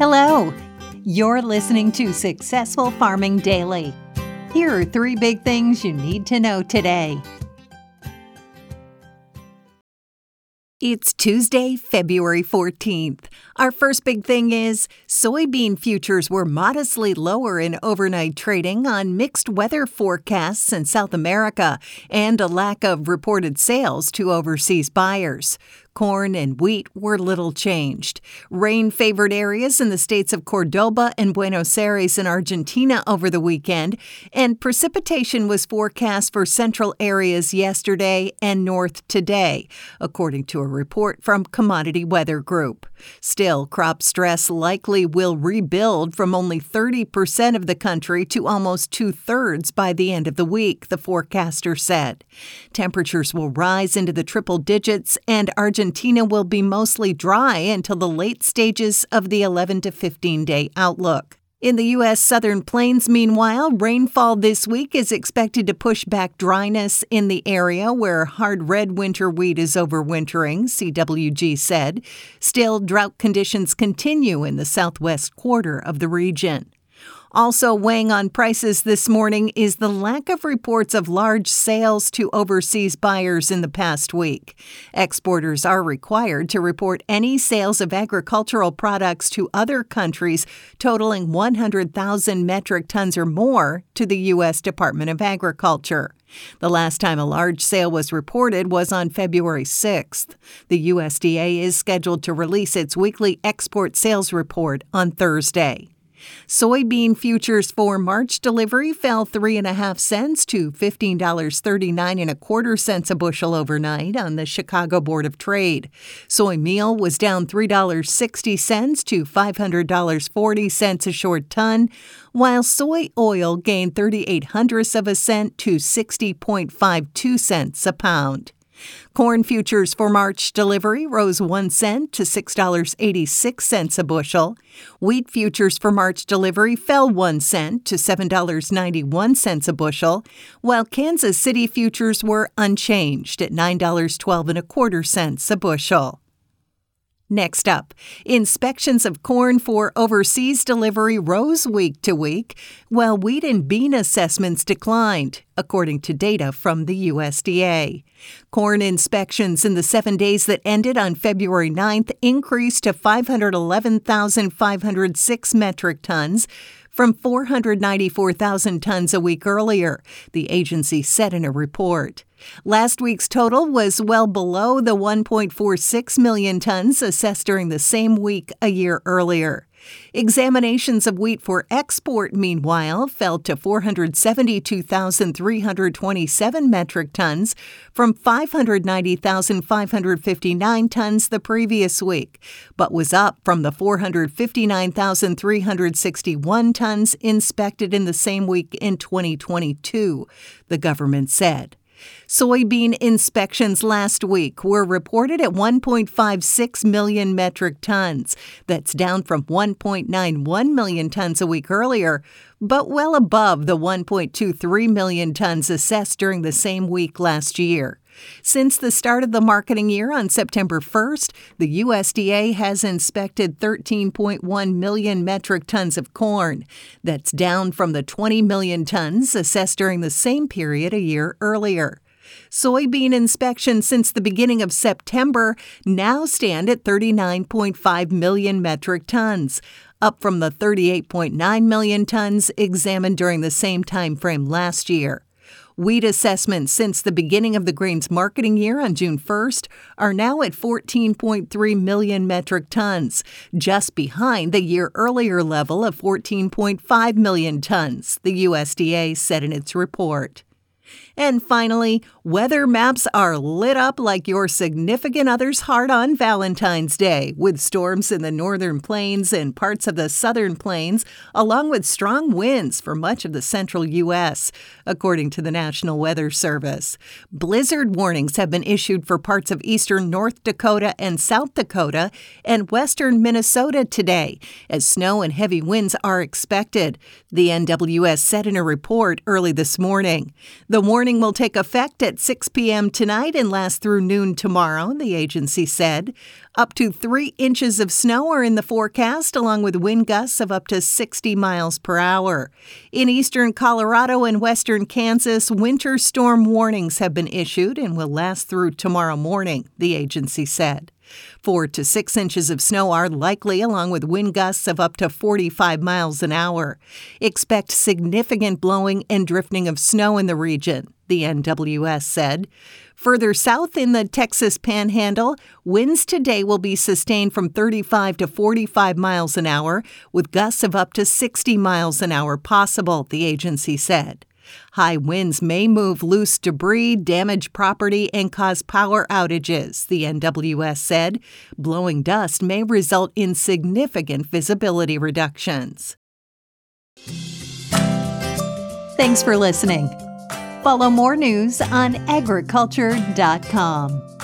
Hello. You're listening to Successful Farming Daily. Here are three big things you need to know today. It's Tuesday, February 14th. Our first big thing is soybean futures were modestly lower in overnight trading on mixed weather forecasts in South America and a lack of reported sales to overseas buyers. Corn and wheat were little changed. Rain favored areas in the states of Cordoba and Buenos Aires in Argentina over the weekend, and precipitation was forecast for central areas yesterday and north today, according to a report from Commodity Weather Group. Still, crop stress likely will rebuild from only 30% of the country to almost two thirds by the end of the week, the forecaster said. Temperatures will rise into the triple digits, and Argentina will be mostly dry until the late stages of the 11 to 15 day outlook. In the U.S. Southern Plains, meanwhile, rainfall this week is expected to push back dryness in the area where hard red winter wheat is overwintering, CWG said. Still, drought conditions continue in the southwest quarter of the region. Also weighing on prices this morning is the lack of reports of large sales to overseas buyers in the past week. Exporters are required to report any sales of agricultural products to other countries totaling 100,000 metric tons or more to the U.S. Department of Agriculture. The last time a large sale was reported was on February 6th. The USDA is scheduled to release its weekly export sales report on Thursday. Soybean futures for March delivery fell three and a half cents to fifteen dollars thirty nine and a quarter cents a bushel overnight on the Chicago Board of Trade. Soy meal was down three dollars sixty cents to five hundred dollars forty cents a short ton, while soy oil gained thirty eight hundredths of a cent to sixty point five two cents a pound. Corn futures for March delivery rose 1 cent to $6.86 a bushel. Wheat futures for March delivery fell 1 cent to $7.91 a bushel, while Kansas City futures were unchanged at $9.12 and a quarter cents a bushel. Next up, inspections of corn for overseas delivery rose week to week, while wheat and bean assessments declined, according to data from the USDA. Corn inspections in the seven days that ended on February 9th increased to 511,506 metric tons from 494,000 tons a week earlier, the agency said in a report. Last week's total was well below the 1.46 million tons assessed during the same week a year earlier. Examinations of wheat for export, meanwhile, fell to 472,327 metric tons from 590,559 tons the previous week, but was up from the 459,361 tons inspected in the same week in 2022, the government said. Soybean inspections last week were reported at 1.56 million metric tons. That's down from 1.91 million tons a week earlier, but well above the 1.23 million tons assessed during the same week last year. Since the start of the marketing year on September 1st, the USDA has inspected 13.1 million metric tons of corn. That's down from the 20 million tons assessed during the same period a year earlier. Soybean inspections since the beginning of September now stand at 39.5 million metric tons, up from the 38.9 million tons examined during the same time frame last year. Wheat assessments since the beginning of the grain's marketing year on June 1st are now at 14.3 million metric tons, just behind the year earlier level of 14.5 million tons, the USDA said in its report. And finally, weather maps are lit up like your significant other's heart on Valentine's Day, with storms in the northern plains and parts of the southern plains, along with strong winds for much of the central U.S., according to the National Weather Service. Blizzard warnings have been issued for parts of eastern North Dakota and South Dakota and western Minnesota today, as snow and heavy winds are expected, the NWS said in a report early this morning. The The warning will take effect at 6 p.m. tonight and last through noon tomorrow, the agency said. Up to three inches of snow are in the forecast, along with wind gusts of up to 60 miles per hour. In eastern Colorado and western Kansas, winter storm warnings have been issued and will last through tomorrow morning, the agency said. Four to six inches of snow are likely, along with wind gusts of up to 45 miles an hour. Expect significant blowing and drifting of snow in the region, the NWS said. Further south in the Texas panhandle, winds today will be sustained from 35 to 45 miles an hour, with gusts of up to 60 miles an hour possible, the agency said. High winds may move loose debris, damage property, and cause power outages, the NWS said. Blowing dust may result in significant visibility reductions. Thanks for listening. Follow more news on agriculture.com.